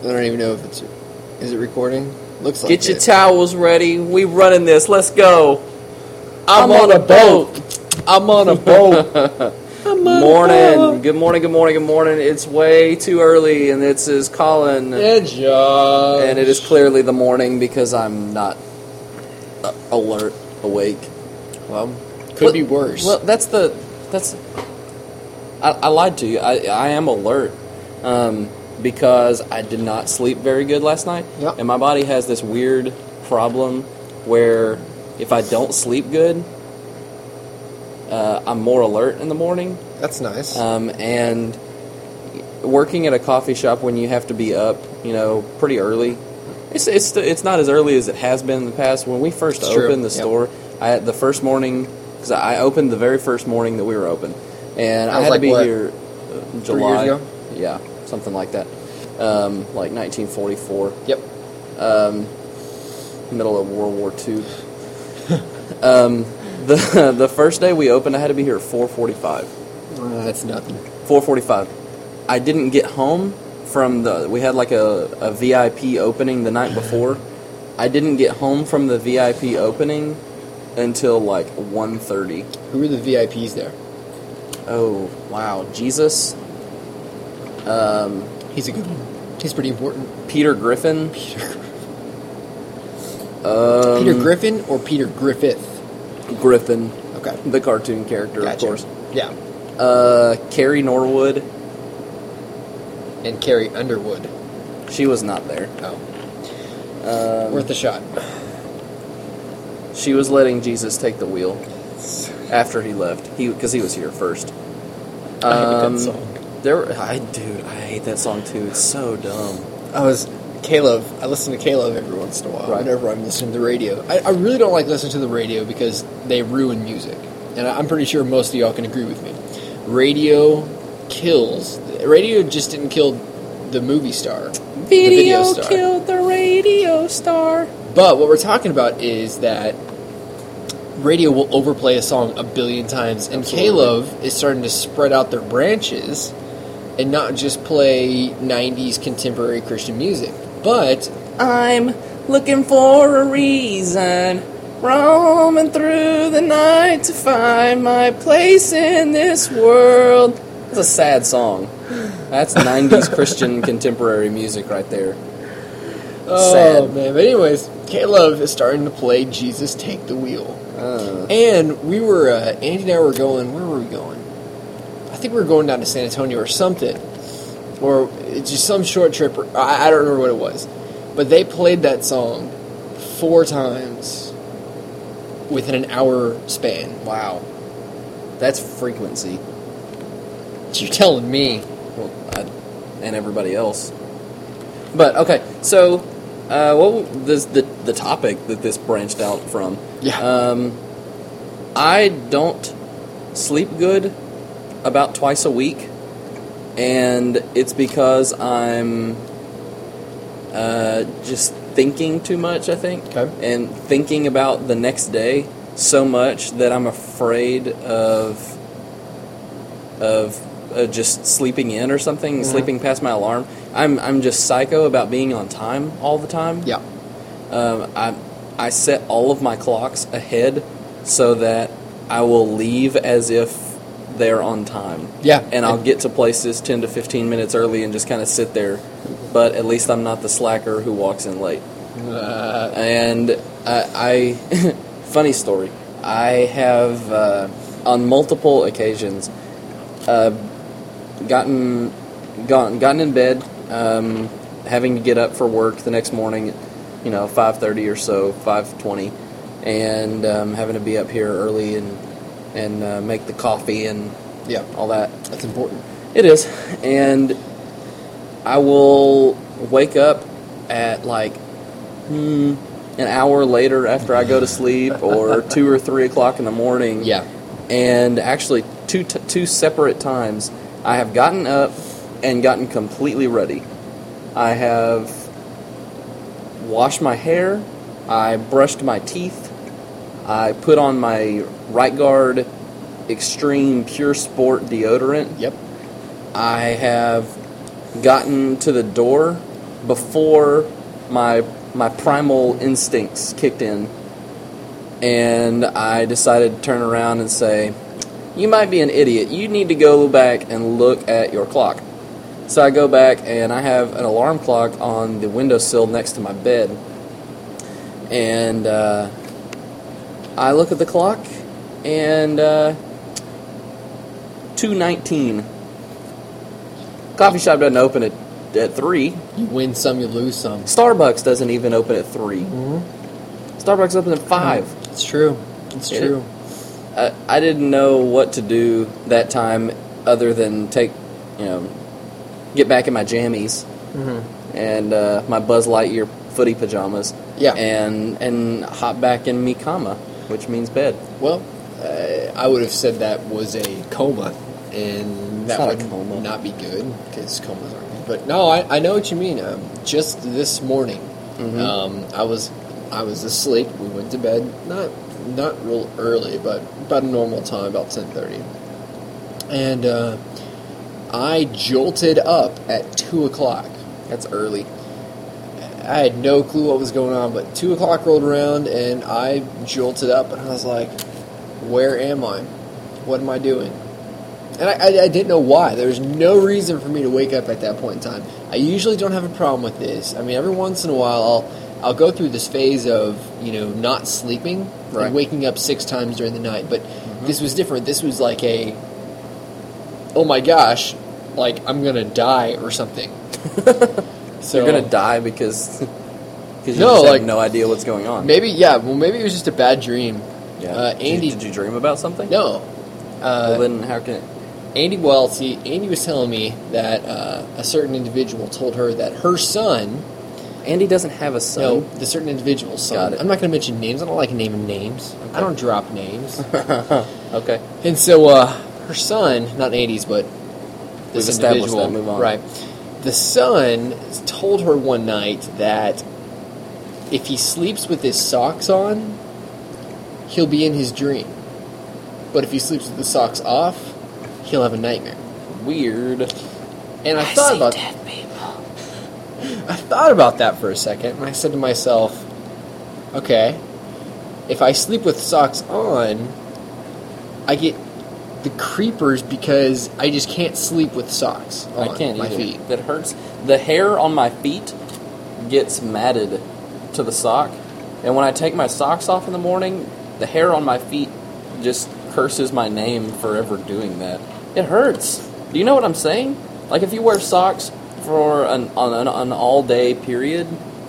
I don't even know if it's. Is it recording? Looks like Get your it. towels ready. We running this. Let's go. I'm, on, a boat. I'm on a boat. I'm on a Morning. boat. Good morning. Good morning. Good morning. It's way too early, and this is Colin, Yeah, Josh. and it is clearly the morning because I'm not uh, alert, awake. Well, could Well- be worse. Well, that's the that's. I, I lied to you. I I am alert, um, because I did not sleep very good last night, Yep. and my body has this weird problem where if I don't sleep good, uh, I'm more alert in the morning. That's nice. Um, and working at a coffee shop when you have to be up, you know, pretty early. It's it's it's not as early as it has been in the past. When we first It's true, opened the yep. store, I the first morning because I opened the very first morning that we were open, and That I had like to be what, here years July. ago? Yeah, something like that. Um, like 1944, yep. um, middle of World War II. um, the the first day we opened, I had to be here at 4:45. Uh, that's nothing. 4:45. I didn't get home from the. We had like a, a VIP opening the night before. I didn't get home from the VIP opening until like 1:30. Who are the VIPs there? Oh wow, Jesus. Um, He's a good one. He's pretty important. Peter Griffin. Peter, Um, Peter Griffin or Peter Griffith? Griffin, Okay. the cartoon character, Gotcha. of course. Yeah. Uh, Carrie Norwood. And Carrie Underwood. She was not there. Oh. Um, Worth a shot. She was letting Jesus take the wheel after he left. He because he was here first. I hate Um, that song. There, I dude, I hate that song too. It's so dumb. I was K-LOVE. I listen to K-LOVE every once in a while. Right. Whenever I'm listening to the radio, I, I really don't like listening to the radio because they ruin music, and I- I'm pretty sure most of y'all can agree with me. Radio kills. Radio just didn't kill the movie star, the video star. killed the radio star. But what we're talking about is that radio will overplay a song a billion times, and Absolutely. K-LOVE is starting to spread out their branches and not just play '90s contemporary Christian music, but I'm looking for a reason, roaming through the night to find my place in this world. That's a sad song. That's 90s Christian contemporary music right there. Oh Sad. man! But anyways, K-LOVE is starting to play "Jesus Take the Wheel," Uh, and we were uh, Andy and I were going. Where were we going? I think we were going down to San Antonio or something, or it's just some short trip. Or, I, I don't remember what it was, but they played that song four times within an hour span. wow. That's frequency. You're telling me? Well, I, and everybody else. But okay, so uh, what this the the topic that this branched out from? Yeah. Um, I don't sleep good about twice a week, and it's because I'm uh, just thinking too much. I think, Okay. and thinking about the next day so much that I'm afraid of of uh, just sleeping in or something, Mhm. sleeping past my alarm. I'm I'm just psycho about being on time all the time. Yeah. Um, I I set all of my clocks ahead so that I will leave as if they're on time. Yeah. And I'll get to places 10 to 15 minutes early and just kind of sit there. But at least I'm not the slacker who walks in late. Uh, And uh, I, funny story, I have uh, on multiple occasions uh, gotten, gotten gotten in bed, um, having to get up for work the next morning, you know, five thirty or so, five twenty, and um, having to be up here early and and uh, make the coffee and yeah. all that. That's important. It is, and I will wake up at like hmm, an hour later after I go to sleep, or two or three o'clock in the morning. Yeah. and actually two t- two separate times, I have gotten up and gotten completely ready. I have washed my hair, I brushed my teeth, I put on my right guard extreme pure sport deodorant. Yep. I have gotten to the door before my my primal instincts kicked in, and I decided to turn around and say, "You might be an idiot. You need to go back and look at your clock." So I go back and I have an alarm clock on the windowsill next to my bed, and uh, I look at the clock, and uh, two nineteen. Coffee shop doesn't open at at three. You win some, you lose some. Starbucks doesn't even open at 3 Mm-hmm. Starbucks open at five. It's true. It's Yeah. true. I, I didn't know what to do that time other than take, you know, get back in my jammies Mm-hmm. and uh, my Buzz Lightyear footy pajamas. Yeah. And and hop back in mi cama, which means bed. Well, uh, I would have said that was a coma, and that not would coma. not be good because comas aren't good. But no, I, I know what you mean. Um, just this morning, Mhm. um, I was I was asleep. We went to bed not not real early, but about a normal time, about ten thirty, and uh, I jolted up at two o'clock. That's early. I had no clue what was going on, but two o'clock rolled around and I jolted up and I was like, "Where am I? What am I doing?" And I, I, I didn't know why. There was no reason for me to wake up at that point in time. I usually don't have a problem with this. I mean, every once in a while, I'll I'll go through this phase of you know not sleeping Right. and waking up six times during the night. But mm-hmm. this was different. This was like a, oh my gosh, like I'm gonna die or something. so You're gonna die because because you No, just like- have no idea what's going on. Maybe yeah. Well, maybe it was just a bad dream. yeah. uh, Did you- Andy- did you dream about something? No. Uh, Well, then how can it? Andy, well, see, Andy was telling me that uh, a certain individual told her that her son, Andy doesn't have a son. no, the certain individual's son. Got it. I'm not going to mention names. I don't like naming names. I don't drop names. okay. and so, uh, her son, not Andy's, but this We've individual, that. Move on. right? The son told her one night that if he sleeps with his socks on, he'll be in his dream. But if he sleeps with the socks off, he'll have a nightmare. Weird. And I, thought about people. I thought about that for a second, and I said to myself, okay, if I sleep with socks on, I get the creepers because I just can't sleep with socks on I can't my either. feet. That hurts. The hair on my feet gets matted to the sock, and when I take my socks off in the morning, the hair on my feet just curses my name for ever doing that. It hurts. Do you know what I'm saying? Like if you wear socks for an on an, an all day period,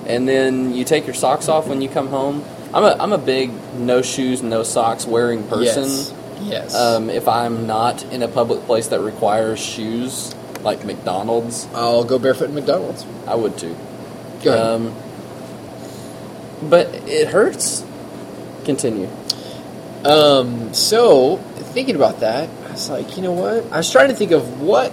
and then you take your socks off when you come home. I'm a I'm a big no shoes, no socks wearing person. Yes. Yes. Um, if I'm not in a public place that requires shoes, like McDonald's, I'll go barefoot in McDonald's. I would too. Go ahead. Um, but it hurts. Continue. Um, so thinking about that, I was like, you know what? I was trying to think of what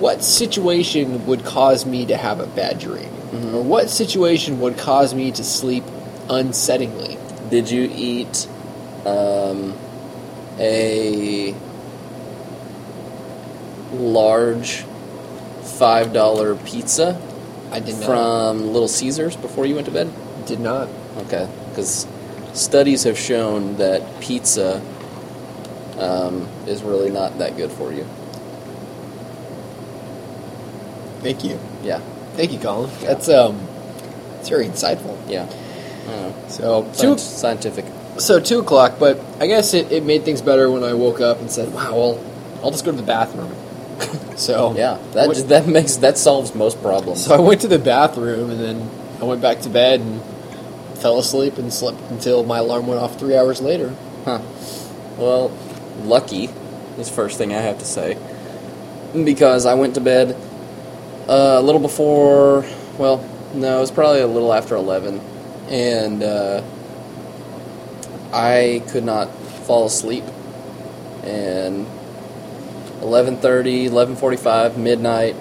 what situation would cause me to have a bad dream, or what situation would cause me to sleep unsettlingly. Did you eat um, a large five dollar pizza I did not. from Little Caesars before you went to bed? did not. Okay, because studies have shown that pizza um, is really not that good for you. Thank you. Yeah, Thank you, Colin. That's um, it's very insightful. yeah. So Scient- scientific. So two o'clock, but I guess it, it made things better when I woke up and said, "Wow, well, I'll just go to the bathroom." so Yeah, that just, that makes that solves most problems. So I went to the bathroom and then I went back to bed and fell asleep and slept until my alarm went off three hours later. Huh. Well, lucky is the first thing I have to say. Because I went to bed uh, a little before, well, no, it was probably a little after 11. And uh, I could not fall asleep. And 11.30, 11.45, midnight,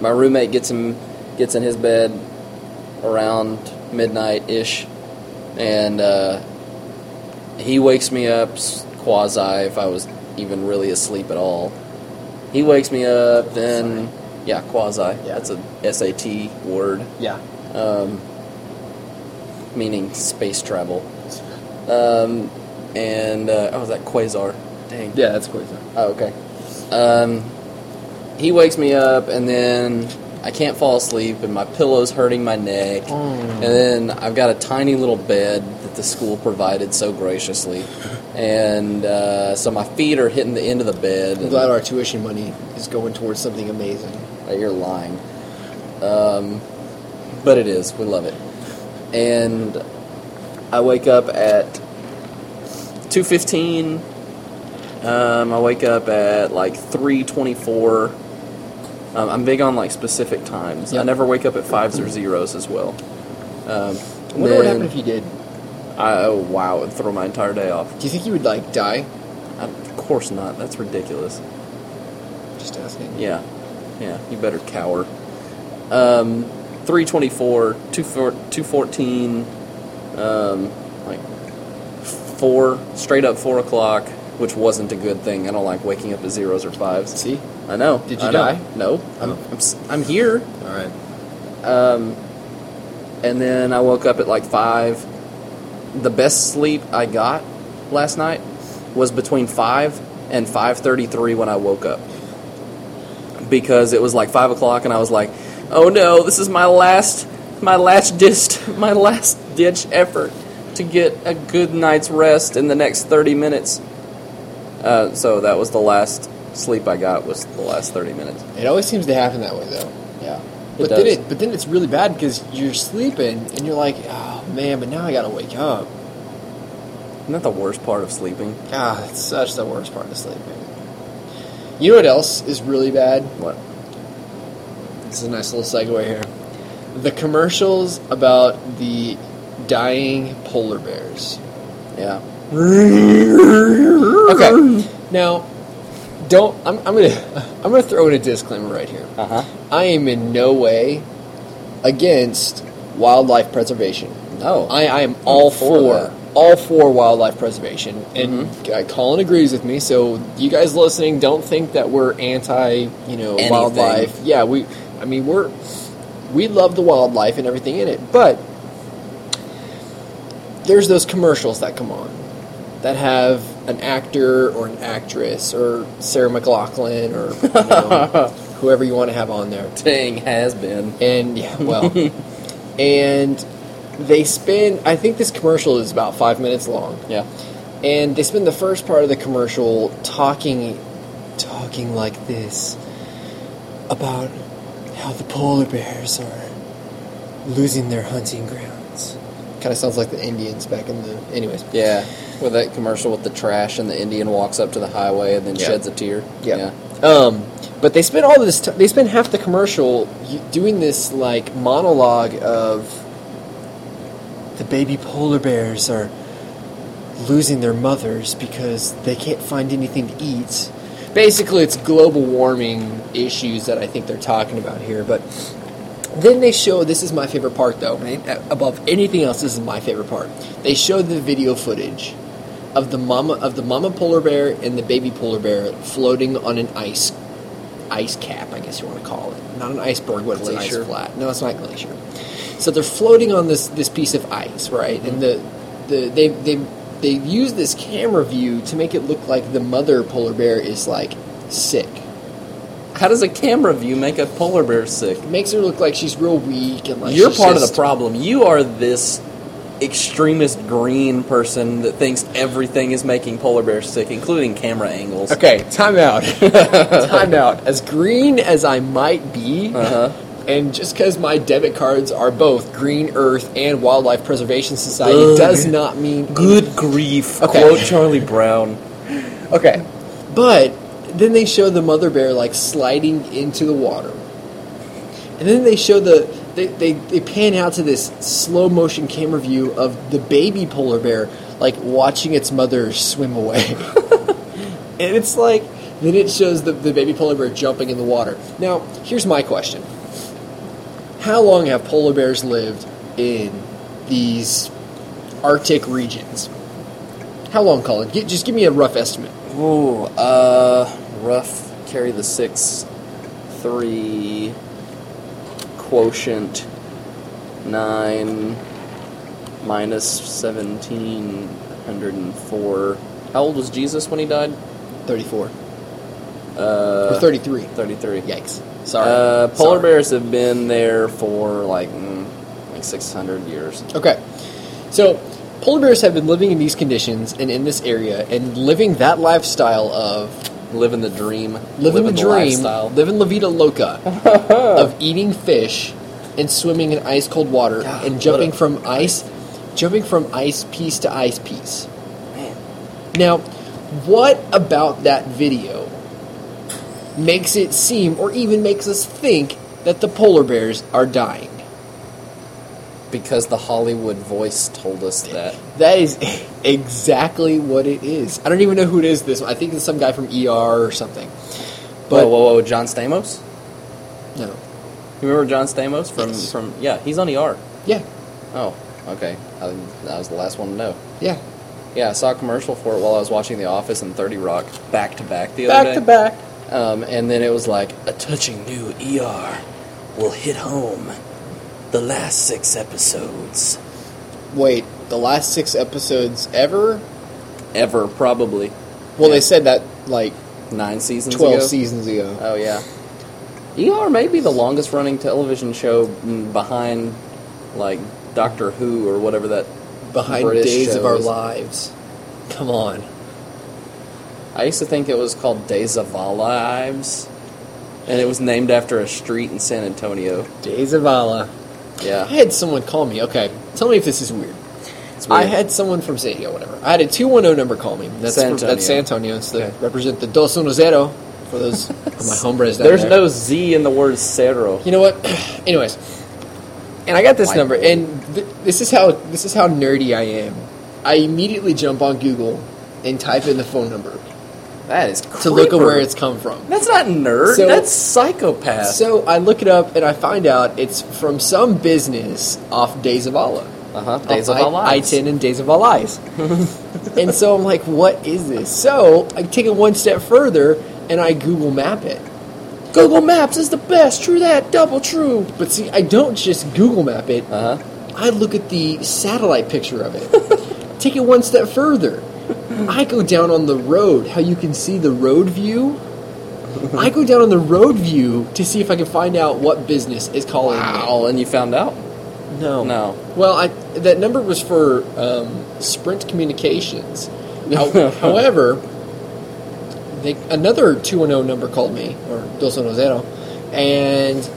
my roommate gets him gets in his bed around midnight ish, and uh, he wakes me up quasi if I was even really asleep at all. He wakes me up, then Yeah, quasi. Yeah. That's a SAT word, Yeah. um, meaning space travel. Um, and uh, oh, is that quasar? Dang. Yeah, that's Quasar. Oh, okay. Um, he wakes me up, and then I can't fall asleep, and my pillow's hurting my neck. And then I've got a tiny little bed that the school provided so graciously, and uh, so my feet are hitting the end of the bed. I'm glad our tuition money is going towards something amazing. Uh, You're lying. Um, but it is. We love it. And I wake up at 2:15. Um, I wake up at like 3:24. Um, I'm big on like specific times. Yep. I never wake up at fives or zeros as well. Um, I wonder what happened if you did. I oh wow, it'd throw my entire day off. Do you think you would like die? I, of course not. That's ridiculous. Just asking. Yeah, yeah. You better cower. Um, 324, 214, um, like four straight up four o'clock, which wasn't a good thing. I don't like waking up at zeros or fives. See? I know. Did you I know. die? No. I'm, Oh. I'm, s- I'm here. All right. Um, and then I woke up at like five. The best sleep I got last night was between five and five thirty-three when I woke up, because it was like five o'clock, and I was like, "Oh no, this is my last, my last ditch, my last ditch effort to get a good night's rest in the next thirty minutes." Uh, so that was the last sleep I got was the last thirty minutes. It always seems to happen that way, though. Yeah, But then it, but then it's really bad because you're sleeping and you're like, oh man, but now I gotta wake up. Isn't that the worst part of sleeping? Ah, that's such the worst part of sleeping. You know what else is really bad? What? This is a nice little segue here. The commercials about the dying polar bears. Yeah. Okay, now don't. I'm, I'm gonna. I'm gonna throw in a disclaimer right here. Uh huh. I am in no way against wildlife preservation. No. I, I am all for for, all for wildlife preservation, and Mm-hmm. uh, Colin agrees with me. So you guys listening, don't think that we're anti, you know, Anything. wildlife. Yeah, we. I mean, we're we love the wildlife and everything in it, but there's those commercials that come on that have an actor or an actress or Sarah McLachlan or you know, whoever you want to have on there. Dang has been. And yeah, well, and they spend. I think this commercial is about five minutes long, Yeah. and they spend the first part of the commercial talking, talking like this about how the polar bears are losing their hunting grounds. Kind of sounds like the Indians back in the. Anyways, Yeah. With that commercial with the trash and the Indian walks up to the highway and then Yeah. sheds a tear. Yeah. Um, but they spend all this. T- they spend half the commercial doing this like monologue of the baby polar bears are losing their mothers because they can't find anything to eat. Basically, it's global warming issues that I think they're talking about here. But then they show this is my favorite part though. Above anything else, this is my favorite part. They show the video footage of the mama of the mama polar bear and the baby polar bear floating on an ice ice cap, I guess you want to call it. Not an iceberg, but it's an Glacier. ice flat. No, it's not glacier. So they're floating on this this piece of ice, right? And the the they they they use this camera view to make it look like the mother polar bear is like sick. How does a camera view make a polar bear sick? It makes her look like she's real weak and like You're part of the problem. You are this extremist green person that thinks everything is making polar bears sick, including camera angles. Okay, time out. time out. As green as I might be, Uh-huh. and just because my debit cards are both Green Earth and Wildlife Preservation Society Ugh. does not mean Good grief. Okay. Quote Charlie Brown. Okay, but then they show the mother bear like sliding into the water, and then they show the they, they, they pan out to this slow motion camera view of the baby polar bear like watching its mother swim away, and it's like then it shows the, the baby polar bear jumping in the water. Now here's my question: How long have polar bears lived in these Arctic regions? How long, Colin? Gi- just give me a rough estimate. Ooh, uh, rough. Carry the six. three quotient nine minus seventeen hundred and four. How old was Jesus when he died? 34 Uh, or 33. 33. Yikes. Sorry. Uh, polar Sorry. bears have been there for like mm, like 600 years. Okay. So, polar bears have been living in these conditions and in this area and living that lifestyle of Living the dream. living the dream, lifestyle. living La Vida Loca, of eating fish and swimming in ice cold water God, and what jumping a- from ice, jumping from ice piece to ice piece. Man. Now, what about that video makes it seem, or even makes us think, that the polar bears are dying? Because the Hollywood voice told us that. That is exactly what it is. I don't even know who it is. This one. I think it's some guy from ER or something. But whoa, whoa, whoa! John Stamos. no, You remember John Stamos from Yes. from? Yeah, he's on ER. yeah, Oh, okay. I, that was the last one to know. yeah, Yeah, I saw a commercial for it while I was watching The Office and Thirty Rock back to back the other day. Back to back. Um, and then it was like a touching new ER will hit home. The last six episodes Wait, the last six episodes ever? ever, probably Well, Yeah. they said that like nine seasons twelve ago. seasons ago. Oh yeah. ER may be the longest running television show behind like Doctor Who or whatever that. Behind British Days of Our. Lives. Come on. I used to think it was called Days of Our Lives, and it was named after a street in San Antonio. De Zavala. I had someone call me. Okay, tell me if this is weird. it's I had someone from San Diego, whatever. I had a 210 number call me. That's San for, that's San Antonio. Antonio. It's the, Okay. represent the Dos Uno Zero for those for my hombres down There's there. no Z in the word Cerro. You know what? Anyways, and I got this White number, boy. and th- this is how this is how nerdy I am. I immediately jump on Google and type in the phone number That is to look at where it's come from. That's not nerd. So- That's psychopath. So I look it up and I find out it's from some business off De Zavala. uh huh. Days of Our Lives. I-10 and Days of Our Lives. and so I'm like, what is this? So I take it one step further and I Google Map it. Google Maps is the best. True that. Double true. But see, I don't just Google Map it. Uh huh. I look at the satellite picture of it. Take it one step further. I go down on the road, how you can see the road view. I go down on the road view to see if I can find out what business is calling Wow. And you found out? No. No. Well, I, that number was for um, Sprint Communications. How- however, they, another 210 number called me, or 210, and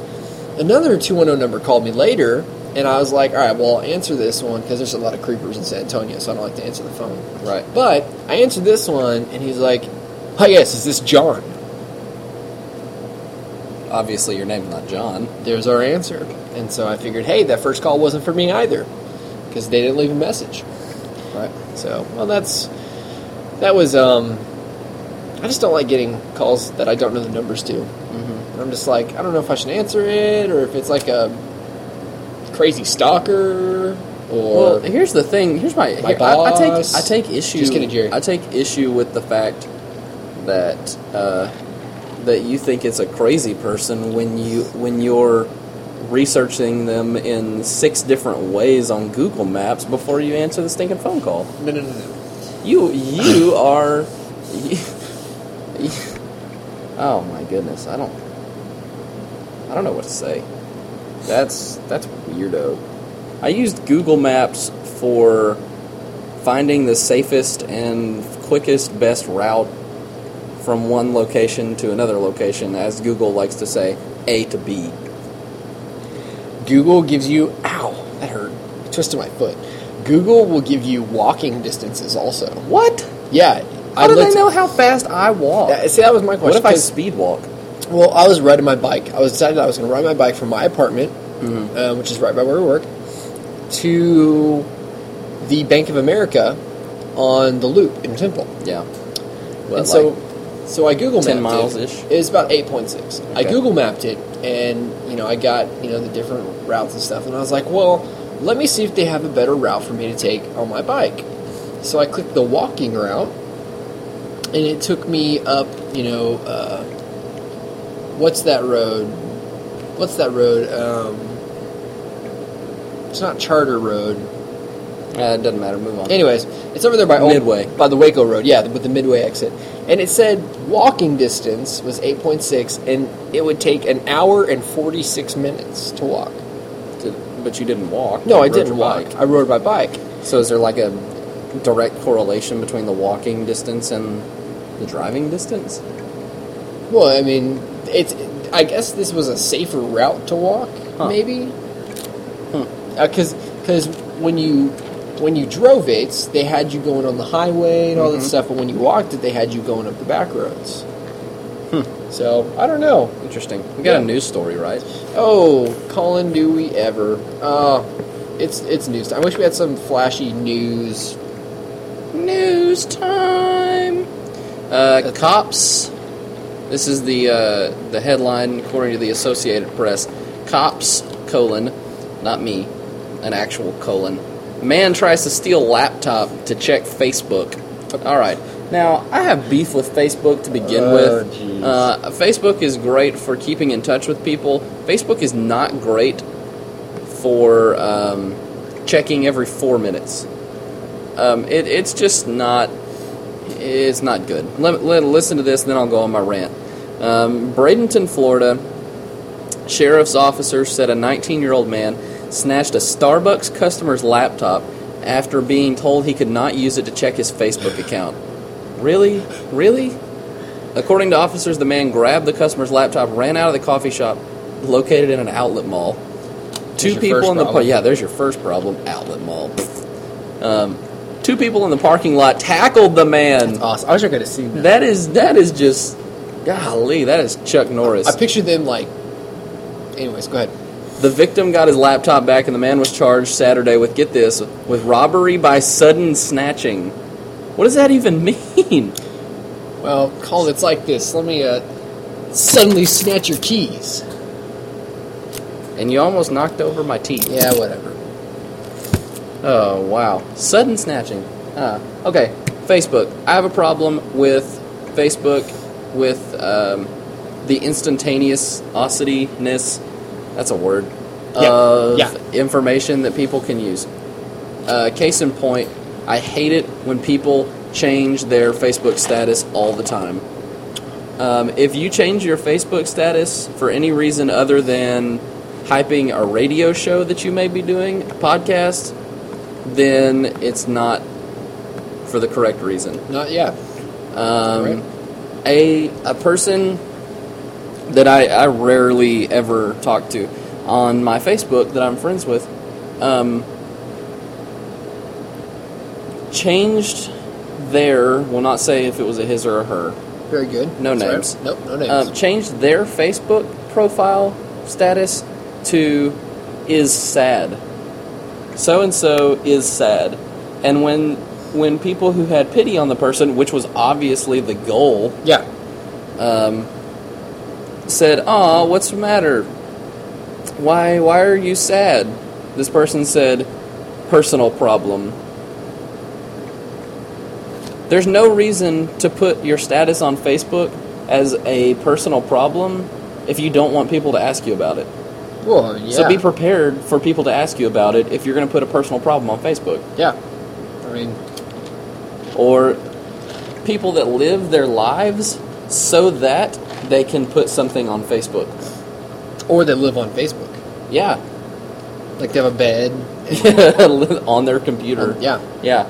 another 210 number called me later, and I was like, all right, well, I'll answer this one because there's a lot of creepers in San Antonio, so I don't like to answer the phone. Right. But I answered this one, and he's like, hi, yes, is this John? Obviously, your name's not John. There's our answer. And so I figured, hey, that first call wasn't for me either because they didn't leave a message. Right. So, well, that's that was. um I just don't like getting calls that I don't know the numbers to. Mm-hmm. And I'm just like, I don't know if I should answer it or if it's like a crazy stalker or. Well, here's the thing. Here's my. My here, I, I take. I take issue. Just kidding, Jerry. I take issue with the fact that uh, that you think it's a crazy person when you when you're researching them in six different ways on Google Maps before you answer the stinking phone call. no, no, no, no. You you are. You, oh my goodness! I don't. I don't know what to say. That's that's weirdo. I used Google Maps for finding the safest and quickest best route from one location to another location, as Google likes to say, A to B. Google gives you. Ow, that hurt. I twisted my foot. Google will give you walking distances also. What? Yeah. How do they know how fast I walk? Yeah, see, that was my question. what if I speed walk? Well, I was riding my bike. I was decided I was going to ride my bike from my apartment, Mm-hmm. um, which is right by where we work, to the Bank of America on the Loop in Temple. Yeah. and so, so I Google 10 miles-ish? it. It was about eight point six. I Google mapped it, and you know I got you know the different routes and stuff, and I was like, well, let me see if they have a better route for me to take on my bike. So I clicked the walking route, and it took me up, you know, uh, what's that road? What's that road? Um, it's not Charter Road. Uh, it doesn't matter. Move on. Anyways, it's over there by Old- Midway. by the Waco Road. Yeah, with the Midway exit. And it said walking distance was 8.6, and it would take an hour and 46 minutes to walk. But you didn't walk. No, I didn't walk. bike. I rode my bike. So is there like a direct correlation between the walking distance and the driving distance? Well, I mean, it's. I guess this was a safer route to walk, Huh. maybe. Because because when you when you drove it, they had you going on the highway and all Mhm. that stuff, but when you walked it, they had you going up the back roads. So I don't know. Interesting. We got Yeah. a news story, right? Oh, Colin, do we ever? Uh, it's it's news. time. I wish we had some flashy news. News time. Uh, cops. This is the uh, the headline according to the Associated Press. Cops colon, not me, an actual colon. Man tries to steal laptop to check Facebook. All right. Now I have beef with Facebook to begin Oh, with. Uh, Facebook is great for keeping in touch with people. Facebook is not great for um, checking every four minutes. Um, it, it's just not. It's not good. Let, let listen to this, then I'll go on my rant. Um, Bradenton, Florida, sheriff's officer said a 19-year-old man snatched a Starbucks customer's laptop after being told he could not use it to check his Facebook account. Really, really? According to officers, the man grabbed the customer's laptop, ran out of the coffee shop located in an outlet mall. Two people in the problem. yeah, there's your first problem. Outlet mall. Um, two people in the parking lot tackled the man. Awesome. I wish I could have seen that. That is that is just golly. That is Chuck Norris. I pictured them like. Anyways, go ahead. The victim got his laptop back, and the man was charged Saturday with get this with robbery by sudden snatching. What does that even mean? Well, Colin, it's like this. Let me uh, suddenly snatch your keys. And you almost knocked over my teeth. Yeah, whatever. Oh wow! Sudden snatching. Ah, okay. Facebook. I have a problem with Facebook with um, the instantaneous-ness. That's a word. Yeah, Of yeah. information that people can use. Uh, case in point, I hate it when people change their Facebook status all the time. Um, if you change your Facebook status for any reason other than hyping a radio show that you may be doing, a podcast, then it's not for the correct reason. Not yeah. Um, Right. a a person that I, I rarely ever talk to on my Facebook that I'm friends with um, changed their will not say if it was a his or a her Very good. No names. Nope, no names. um, changed their Facebook profile status to is sad. So and so is sad. And when when people who had pity on the person, which was obviously the goal, yeah. um, said, "Aw, what's the matter? Why why are you sad?" This person said, "Personal problem." There's no reason to put your status on Facebook as a personal problem if you don't want people to ask you about it. Well, yeah. So be prepared for people to ask you about it if you're going to put a personal problem on Facebook. yeah. I mean, Or people that live their lives so that they can put something on Facebook. or they live on Facebook. Yeah. Like they have a bed. on their computer. Um, yeah. Yeah.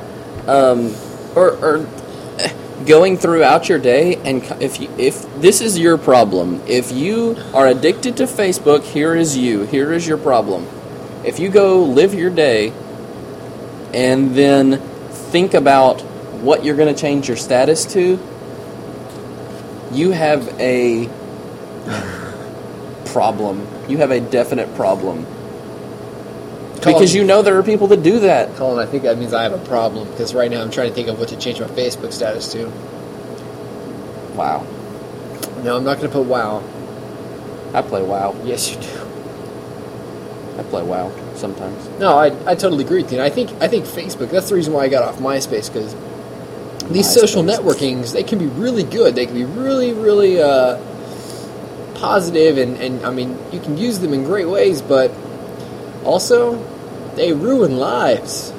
Um, or, or going throughout your day and if you, if this is your problem, if you are addicted to Facebook, here is you. Here is your problem. If you go live your day and then think about what you're going to change your status to, you have a problem. You have a definite problem. Because you know there are people that do that. Colin, I think that means I have a problem because right now I'm trying to think of what to change my Facebook status to. Wow. No, I'm not going to put WoW. I play WoW. Yes, you do. I play WoW sometimes. No, I, I totally agree with you. I think I think Facebook. That's the reason why I got off MySpace because these social networkings they can be really good. They can be really really uh, positive and, and I mean you can use them in great ways, but also they ruin lives.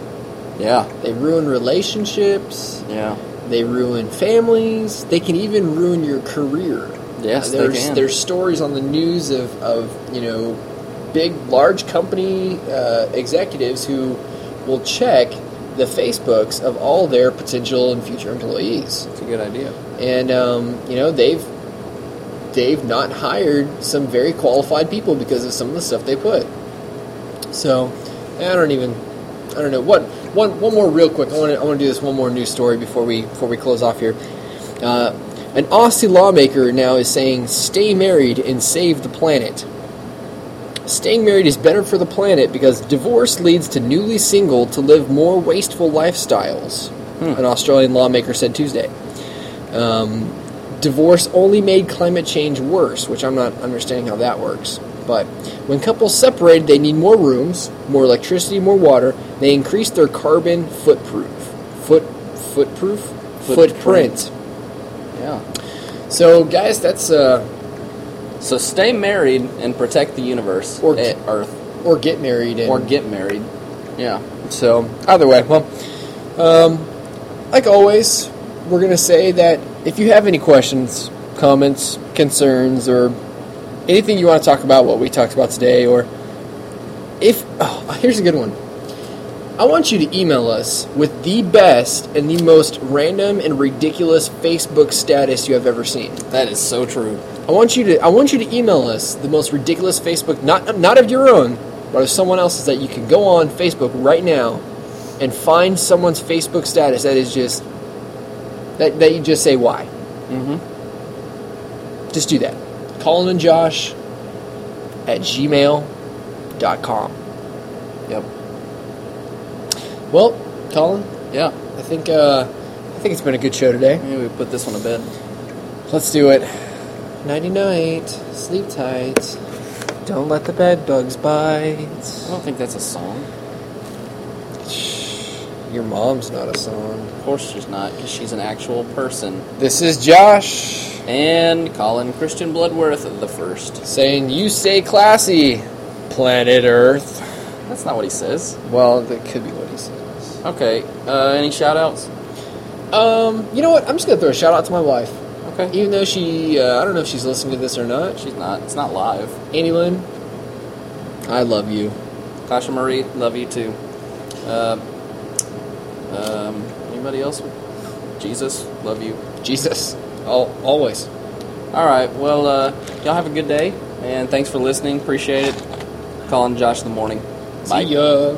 Yeah, They ruin relationships. yeah, They ruin families. They can even ruin your career. yes, there's they can. there's stories on the news of, of you know big large company uh, executives who will check the Facebooks of all their potential and future employees, It's a good idea. and um, you know they've they've not hired some very qualified people because of some of the stuff they put. So I don't even I don't know what one one more real quick. I want to I want to do this one more news story before we before we close off here. Uh, an Aussie lawmaker now is saying stay married and save the planet. Staying married is better for the planet because divorce leads to newly single to live more wasteful lifestyles. An Australian lawmaker said Tuesday. Um, divorce only made climate change worse, which I'm not understanding how that works. But when couples separate, they need more rooms, more electricity, more water. They increase their carbon footproof, foot, footproof, Footprint. footprint. Yeah. So, guys, that's uh, So stay married and protect the universe Or- eh, Earth, or get married and or get married. Yeah. So either way, well, um, like always, we're gonna say that if you have any questions, comments, concerns, or anything you want to talk about, what we talked about today, or if oh, here's a good one. I want you to email us with the best and the most random and ridiculous Facebook status you have ever seen. That is so true. I want you to I want you to email us the most ridiculous Facebook not not of your own, but of someone else's that you can go on Facebook right now and find someone's Facebook status that is just that, that you just say why. Mm-hmm. Just do that. Colin and Josh at gmail.com. Yep. Well, Colin, Yeah. I think uh, I think it's been a good show today. Maybe we put this one to bed. Let's do it. Nighty night. Sleep tight. Don't let the bed bugs bite. I don't think that's a song. Your mom's not a song. Of course she's not, because she's an actual person. This is Josh And Colin Christian Bloodworth the first. saying, You stay classy, planet Earth. That's not what he says. Well, that could be what he says. Okay. Uh, any shout outs? Um, you know what? I'm just going to throw a shout out to my wife. Okay. Even though she, uh, I don't know if she's listening to this or not. She's not. It's not live. Annie Lynn, I love you. Kasha Marie, love you too. Uh, um, anybody else? Jesus, love you. Jesus. Always. All right. Well, uh, y'all have a good day, and thanks for listening. Appreciate it. Colin Josh in the morning. Bye. See ya.